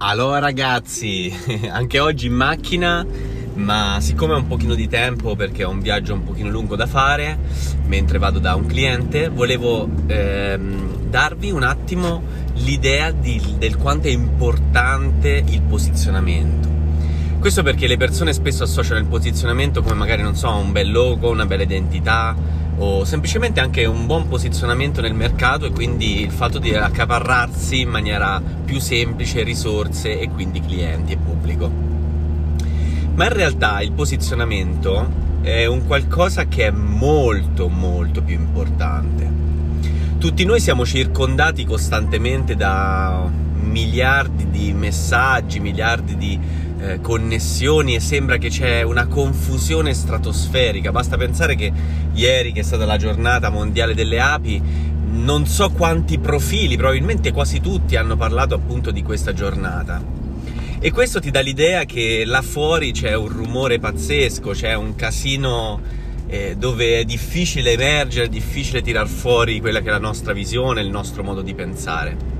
Allora ragazzi, anche oggi in macchina, ma siccome ho un pochino di tempo perché ho un viaggio un pochino lungo da fare, mentre vado da un cliente, volevo ehm, darvi un attimo l'idea di, del quanto è importante il posizionamento. Questo perché le persone spesso associano il posizionamento come magari, non so, un bel logo, una bella identità, o semplicemente anche un buon posizionamento nel mercato e quindi il fatto di accaparrarsi in maniera più semplice risorse e quindi clienti e pubblico. Ma in realtà il posizionamento è un qualcosa che è molto molto più importante. Tutti noi siamo circondati costantemente da miliardi di messaggi, miliardi di eh, connessioni e sembra che c'è una confusione stratosferica. Basta pensare che ieri, che è stata la giornata mondiale delle api, non so quanti profili, probabilmente quasi tutti hanno parlato appunto di questa giornata. E questo ti dà l'idea che là fuori c'è un rumore pazzesco, c'è un casino eh, dove è difficile emergere, è difficile tirar fuori quella che è la nostra visione, il nostro modo di pensare.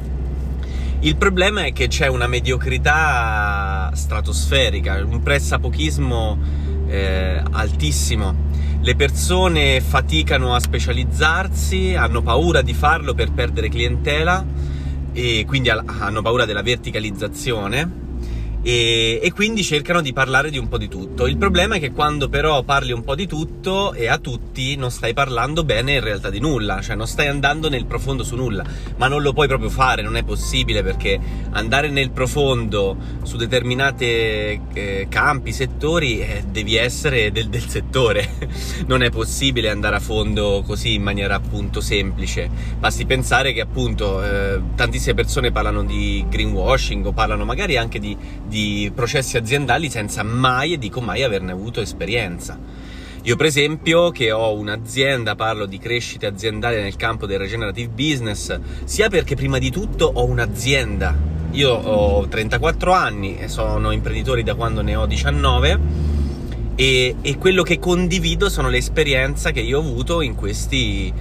Il problema è che c'è una mediocrità stratosferica, un pressapochismo eh, altissimo. Le persone faticano a specializzarsi, hanno paura di farlo per perdere clientela e quindi hanno paura della verticalizzazione e, e, quindi cercano di parlare di un po' di tutto. Il problema è che quando però parli un po' di tutto e a tutti non stai parlando bene in realtà di nulla, cioè non stai andando nel profondo su nulla, ma non lo puoi proprio fare, non è possibile perché andare nel profondo su determinati eh, campi, settori, eh, devi essere del, del settore, non è possibile andare a fondo così in maniera appunto semplice, basti pensare che appunto eh, tantissime persone parlano di greenwashing o parlano magari anche di di processi aziendali senza mai, e dico mai, averne avuto esperienza. Io per esempio che ho un'azienda, parlo di crescita aziendale nel campo del regenerative business, sia perché prima di tutto ho un'azienda. Io ho 34 anni e sono imprenditore da quando ne ho 19 e, e quello che condivido sono le esperienze che io ho avuto in questi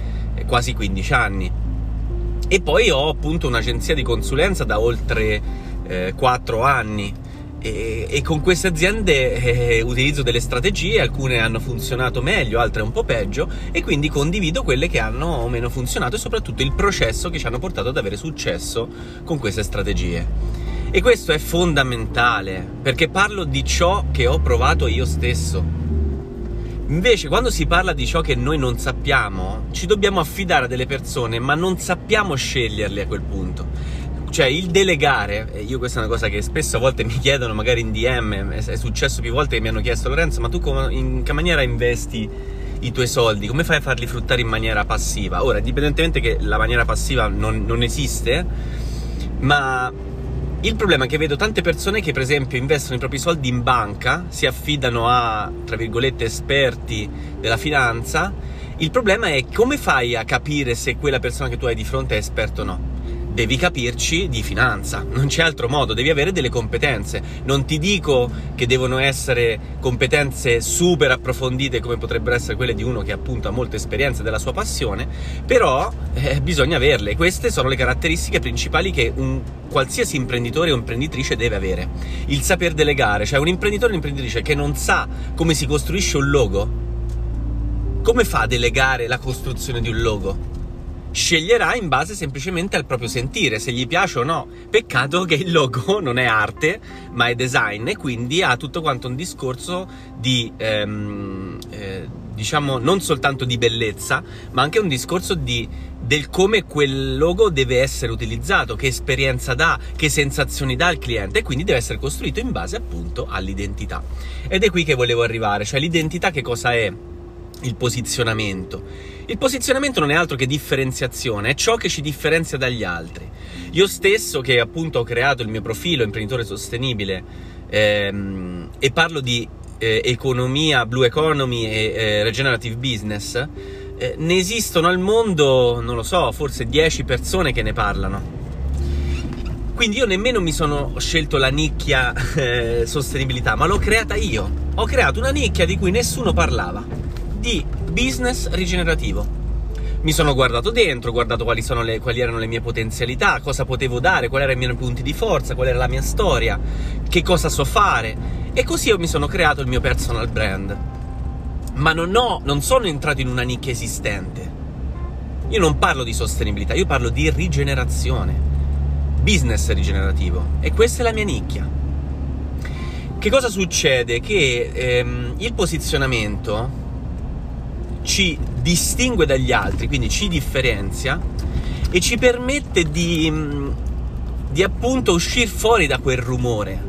quasi 15 anni. E poi ho appunto un'agenzia di consulenza da oltre eh, 4 anni e, e, con queste aziende eh, utilizzo delle strategie, alcune hanno funzionato meglio, altre un po' peggio e quindi condivido quelle che hanno o meno funzionato e soprattutto il processo che ci hanno portato ad avere successo con queste strategie. E questo è fondamentale perché parlo di ciò che ho provato io stesso. Invece, quando si parla di ciò che noi non sappiamo, ci dobbiamo affidare a delle persone, ma non sappiamo sceglierle a quel punto cioè il delegare, io questa è una cosa che spesso a volte mi chiedono, magari in DM, è successo più volte che mi hanno chiesto Lorenzo, ma tu in che maniera investi i tuoi soldi? Come fai a farli fruttare in maniera passiva? Ora, indipendentemente che la maniera passiva non, non esiste, ma il problema è che vedo tante persone che per esempio investono i propri soldi in banca, si affidano a, tra virgolette, esperti della finanza, il problema è come fai a capire se quella persona che tu hai di fronte è esperto o no? Devi capirci di finanza, non c'è altro modo, devi avere delle competenze. Non ti dico che devono essere competenze super approfondite come potrebbero essere quelle di uno che appunto ha molta esperienza della sua passione, però eh, bisogna averle. Queste sono le caratteristiche principali che un qualsiasi imprenditore o imprenditrice deve avere. Il saper delegare, cioè un imprenditore o un'imprenditrice che non sa come si costruisce un logo, come fa a delegare la costruzione di un logo? Sceglierà in base semplicemente al proprio sentire, se gli piace o no. Peccato che il logo non è arte, ma è design e quindi ha tutto quanto un discorso di, ehm, eh, diciamo, non soltanto di bellezza, ma anche un discorso di, del come quel logo deve essere utilizzato, che esperienza dà, che sensazioni dà al cliente e quindi deve essere costruito in base appunto all'identità. Ed è qui che volevo arrivare, cioè l'identità che cosa è? Il posizionamento il posizionamento non è altro che differenziazione, è ciò che ci differenzia dagli altri. Io stesso, che appunto ho creato il mio profilo imprenditore sostenibile ehm, e parlo di eh, economia, blue economy e eh, regenerative business, eh, ne esistono al mondo, non lo so, forse 10 persone che ne parlano. Quindi io nemmeno mi sono scelto la nicchia eh, sostenibilità, ma l'ho creata io. Ho creato una nicchia di cui nessuno parlava, di business rigenerativo. Mi sono guardato dentro, ho guardato quali, le, quali, erano le mie potenzialità, cosa potevo dare, quali erano i miei punti di forza, qual era la mia storia, che cosa so fare. E così mi sono creato il mio personal brand. Ma non, ho, non sono entrato in una nicchia esistente. Io non parlo di sostenibilità, io parlo di rigenerazione. Business rigenerativo. E questa è la mia nicchia. Che cosa succede? Che ehm, il posizionamento ci distingue dagli altri, quindi ci differenzia e ci permette di, mm, di appunto uscire fuori da quel rumore,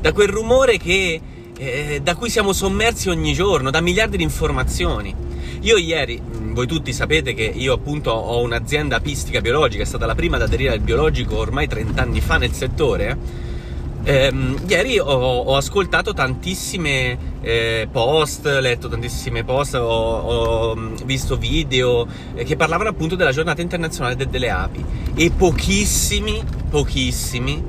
da quel rumore che, eh, da cui siamo sommersi ogni giorno, da miliardi di informazioni. Io ieri, mm, voi tutti sapete che io appunto ho un'azienda apistica biologica, è stata la prima ad aderire al biologico ormai 30 anni fa nel settore Ehm, ieri ho, ho, ascoltato tantissime eh, post, letto tantissime post, ho, ho mm, visto video eh, che parlavano appunto della giornata internazionale de- delle api e pochissimi, pochissimi,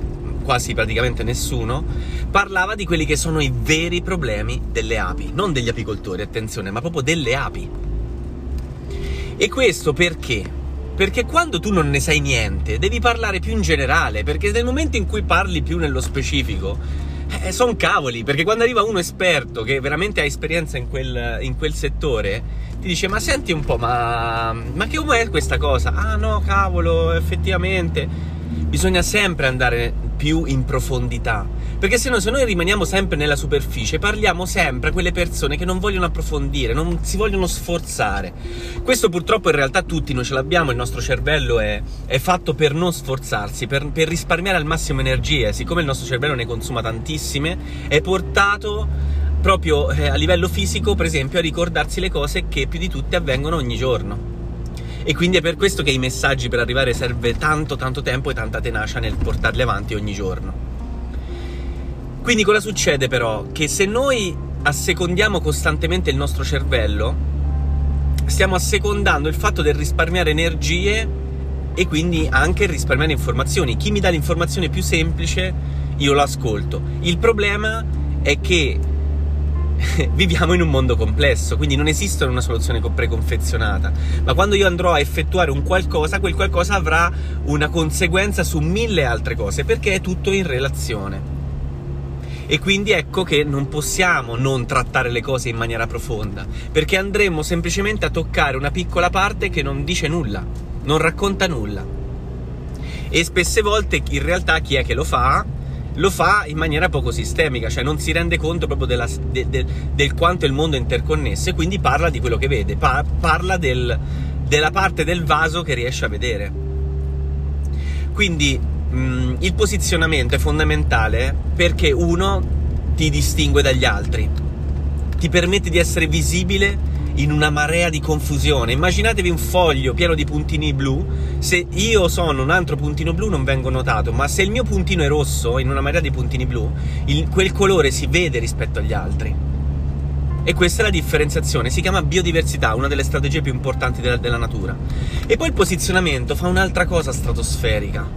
quasi praticamente nessuno, parlava di quelli che sono i veri problemi delle api, non degli apicoltori, attenzione, ma proprio delle api. E questo perché? Perché quando tu non ne sai niente, devi parlare più in generale, perché nel momento in cui parli più nello specifico, eh, sono cavoli, perché quando arriva uno esperto che veramente ha esperienza in quel, in quel settore, ti dice ma senti un po', ma, ma che è questa cosa? Ah no, cavolo, effettivamente, bisogna sempre andare più in profondità. Perché se no, se noi rimaniamo sempre nella superficie, parliamo sempre a quelle persone che non vogliono approfondire, non si vogliono sforzare. Questo purtroppo in realtà tutti noi ce l'abbiamo, il nostro cervello è, è fatto per non sforzarsi, per, per risparmiare al massimo energie. Siccome il nostro cervello ne consuma tantissime, è portato proprio eh, a livello fisico, per esempio, a ricordarsi le cose che più di tutte avvengono ogni giorno. E quindi è per questo che i messaggi per arrivare serve tanto tanto tempo e tanta tenacia nel portarli avanti ogni giorno. Quindi cosa succede però? Che se noi assecondiamo costantemente il nostro cervello, stiamo assecondando il fatto del risparmiare energie e quindi anche risparmiare informazioni. Chi mi dà l'informazione più semplice, io lo ascolto. Il problema è che viviamo in un mondo complesso, quindi non esiste una soluzione preconfezionata, ma quando io andrò a effettuare un qualcosa, quel qualcosa avrà una conseguenza su mille altre cose, perché è tutto in relazione. E quindi ecco che non possiamo non trattare le cose in maniera profonda, perché andremo semplicemente a toccare una piccola parte che non dice nulla, non racconta nulla. E spesse volte in realtà chi è che lo fa? lo fa in maniera poco sistemica, cioè non si rende conto proprio della, de, de, del quanto il mondo è interconnesso e quindi parla di quello che vede, pa- parla del, della parte del vaso che riesce a vedere. Quindi mh, il posizionamento è fondamentale perché uno ti distingue dagli altri, ti permette di essere visibile in una marea di confusione. Immaginatevi un foglio pieno di puntini blu. Se io sono un altro puntino blu non vengo notato, ma se il mio puntino è rosso in una marea di puntini blu, il, quel colore si vede rispetto agli altri. E questa è la differenziazione, si chiama biodiversità, una delle strategie più importanti della, della natura. E poi il posizionamento fa un'altra cosa stratosferica,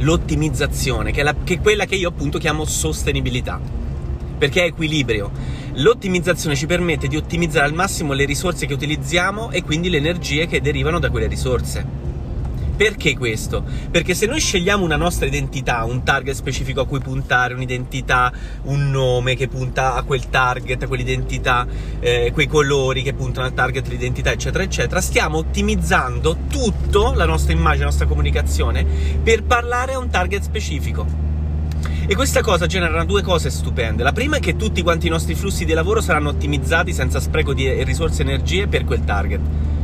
l'ottimizzazione, che è, che è quella che io appunto chiamo sostenibilità, perché è equilibrio L'ottimizzazione ci permette di ottimizzare al massimo le risorse che utilizziamo e quindi le energie che derivano da quelle risorse. Perché questo? Perché se noi scegliamo una nostra identità, un target specifico a cui puntare, un'identità, un nome che punta a quel target, a quell'identità, eh, quei colori che puntano al target, l'identità, eccetera, eccetera, stiamo ottimizzando tutto, la nostra immagine, la nostra comunicazione, per parlare a un target specifico. E questa cosa genera due cose stupende. La prima è che tutti quanti i nostri flussi di lavoro saranno ottimizzati senza spreco di risorse e energie per quel target.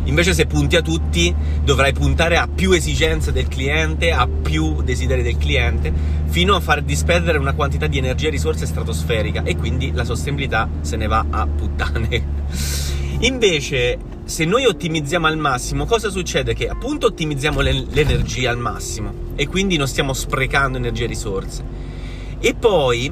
Invece se punti a tutti dovrai puntare a più esigenze del cliente, a più desideri del cliente, fino a far disperdere una quantità di energia e risorse stratosferica e quindi la sostenibilità se ne va a puttane. Invece se noi ottimizziamo al massimo, cosa succede? Che appunto ottimizziamo l'energia al massimo e quindi non stiamo sprecando energia e risorse. E poi,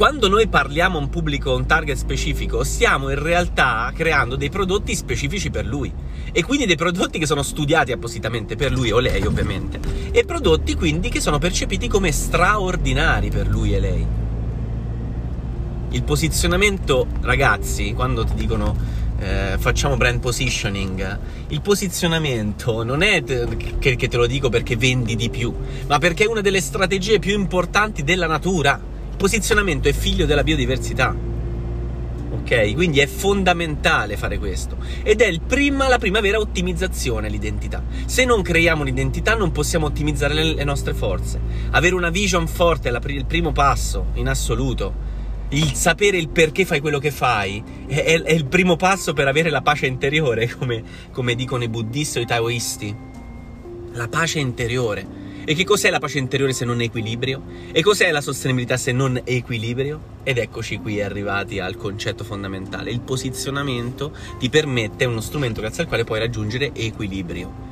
quando noi parliamo a un pubblico, a un target specifico, stiamo in realtà creando dei prodotti specifici per lui. E quindi dei prodotti che sono studiati appositamente per lui o lei, ovviamente. E prodotti quindi che sono percepiti come straordinari per lui e lei. Il posizionamento, ragazzi, quando ti dicono eh, facciamo brand positioning, il posizionamento non è che, che te lo dico perché vendi di più, ma perché è una delle strategie più importanti della natura. Posizionamento è figlio della biodiversità. Ok? Quindi è fondamentale fare questo. Ed è prima, la prima vera ottimizzazione l'identità. Se non creiamo un'identità non possiamo ottimizzare le, le nostre forze. Avere una vision forte è la, il primo passo in assoluto il sapere il perché fai quello che fai è, è, è il primo passo per avere la pace interiore, come, come dicono i buddisti o i taoisti. La pace interiore. E che cos'è la pace interiore se non equilibrio? E cos'è la sostenibilità se non equilibrio? Ed eccoci qui arrivati al concetto fondamentale. Il posizionamento ti permette, è uno strumento grazie al quale puoi raggiungere equilibrio.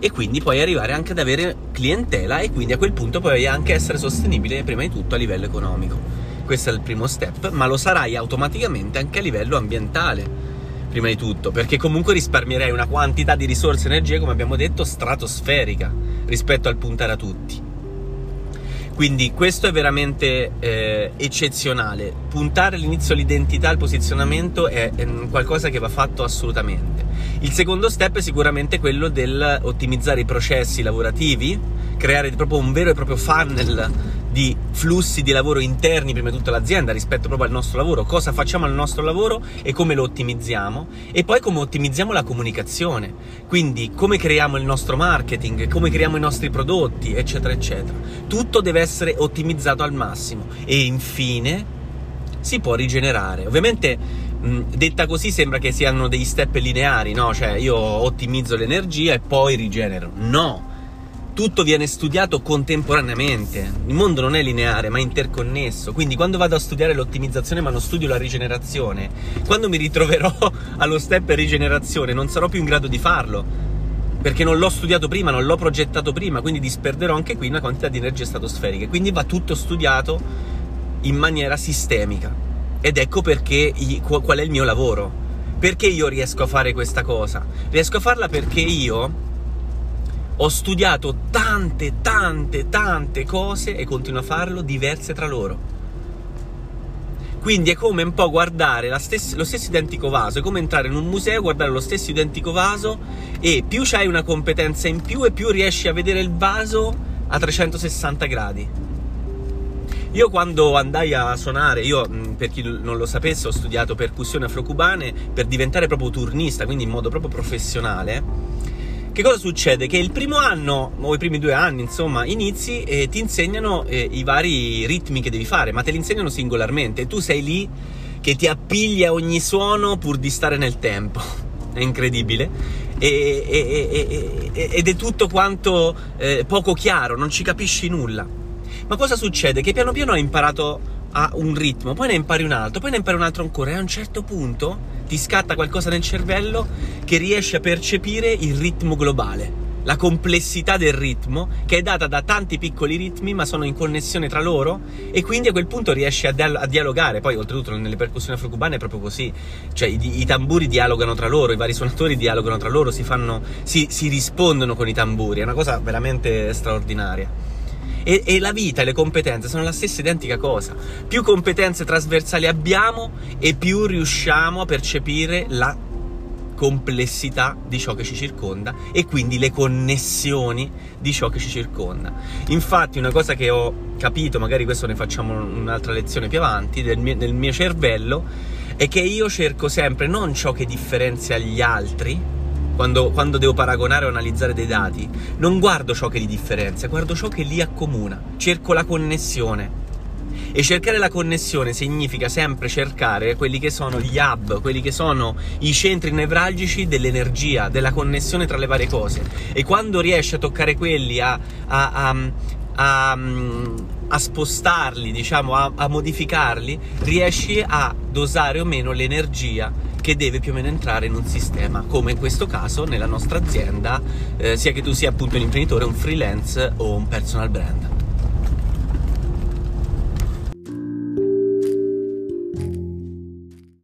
E quindi puoi arrivare anche ad avere clientela e quindi a quel punto puoi anche essere sostenibile prima di tutto a livello economico questo è il primo step, ma lo sarai automaticamente anche a livello ambientale, prima di tutto, perché comunque risparmierei una quantità di risorse e energie, come abbiamo detto, stratosferica rispetto al puntare a tutti. Quindi questo è veramente eh, eccezionale. Puntare all'inizio l'identità, il posizionamento è, è, qualcosa che va fatto assolutamente. Il secondo step è sicuramente quello del ottimizzare i processi lavorativi, creare proprio un vero e proprio funnel di flussi di lavoro interni prima di tutto all'azienda rispetto proprio al nostro lavoro, cosa facciamo al nostro lavoro e come lo ottimizziamo e poi come ottimizziamo la comunicazione, quindi come creiamo il nostro marketing, come creiamo i nostri prodotti, eccetera, eccetera. Tutto deve essere ottimizzato al massimo e infine si può rigenerare. Ovviamente detta così sembra che siano degli step lineari, no? Cioè io ottimizzo l'energia e poi rigenero. No! Tutto viene studiato contemporaneamente. Il mondo non è lineare, ma è interconnesso. Quindi quando vado a studiare l'ottimizzazione ma non studio la rigenerazione, quando mi ritroverò allo step rigenerazione non sarò più in grado di farlo. Perché non l'ho studiato prima, non l'ho progettato prima, quindi disperderò anche qui una quantità di energie stratosferiche. Quindi va tutto studiato in maniera sistemica. Ed ecco perché qual è il mio lavoro. Perché io riesco a fare questa cosa? Riesco a farla perché io ho studiato tante, tante, tante cose e continuo a farlo diverse tra loro. Quindi è come un po' guardare stessa, lo stesso identico vaso, è come entrare in un museo, guardare lo stesso identico vaso e più hai una competenza in più e più riesci a vedere il vaso a 360 gradi. Io quando andai a suonare, io per chi non lo sapesse ho studiato percussione afrocubane per diventare proprio turnista, quindi in modo proprio professionale che cosa succede? Che il primo anno, o i primi due anni, insomma, inizi e ti insegnano eh, i vari ritmi che devi fare, ma te li insegnano singolarmente. E tu sei lì che ti appigli a ogni suono pur di stare nel tempo. È incredibile. E, e, e, ed è tutto quanto eh, poco chiaro, non ci capisci nulla. Ma cosa succede? Che piano piano hai imparato a un ritmo, poi ne impari un altro, poi ne impari un altro ancora e a un certo punto ti scatta qualcosa nel cervello che riesce a percepire il ritmo globale, la complessità del ritmo che è data da tanti piccoli ritmi ma sono in connessione tra loro e quindi a quel punto riesci a, dial- a dialogare, poi oltretutto nelle percussioni afrocubane è proprio così, cioè i, i, tamburi dialogano tra loro, i vari suonatori dialogano tra loro, si, fanno, si, si rispondono con i tamburi, è una cosa veramente straordinaria. E, e, la vita e le competenze sono la stessa identica cosa. Più competenze trasversali abbiamo e più riusciamo a percepire la complessità di ciò che ci circonda e quindi le connessioni di ciò che ci circonda. Infatti una cosa che ho capito, magari questo ne facciamo un'altra lezione più avanti, del mio, del mio cervello, è che io cerco sempre non ciò che differenzia gli altri, quando, quando, devo paragonare o analizzare dei dati, non guardo ciò che li differenzia, guardo ciò che li accomuna, cerco la connessione. E cercare la connessione significa sempre cercare quelli che sono gli hub, quelli che sono i centri nevralgici dell'energia, della connessione tra le varie cose. E quando riesci a toccare quelli, a, a, a, a, spostarli, diciamo, a modificarli, riesci a dosare o meno l'energia che deve più o meno entrare in un sistema, come in questo caso nella nostra azienda, eh, sia che tu sia appunto un imprenditore, un freelance o un personal brand.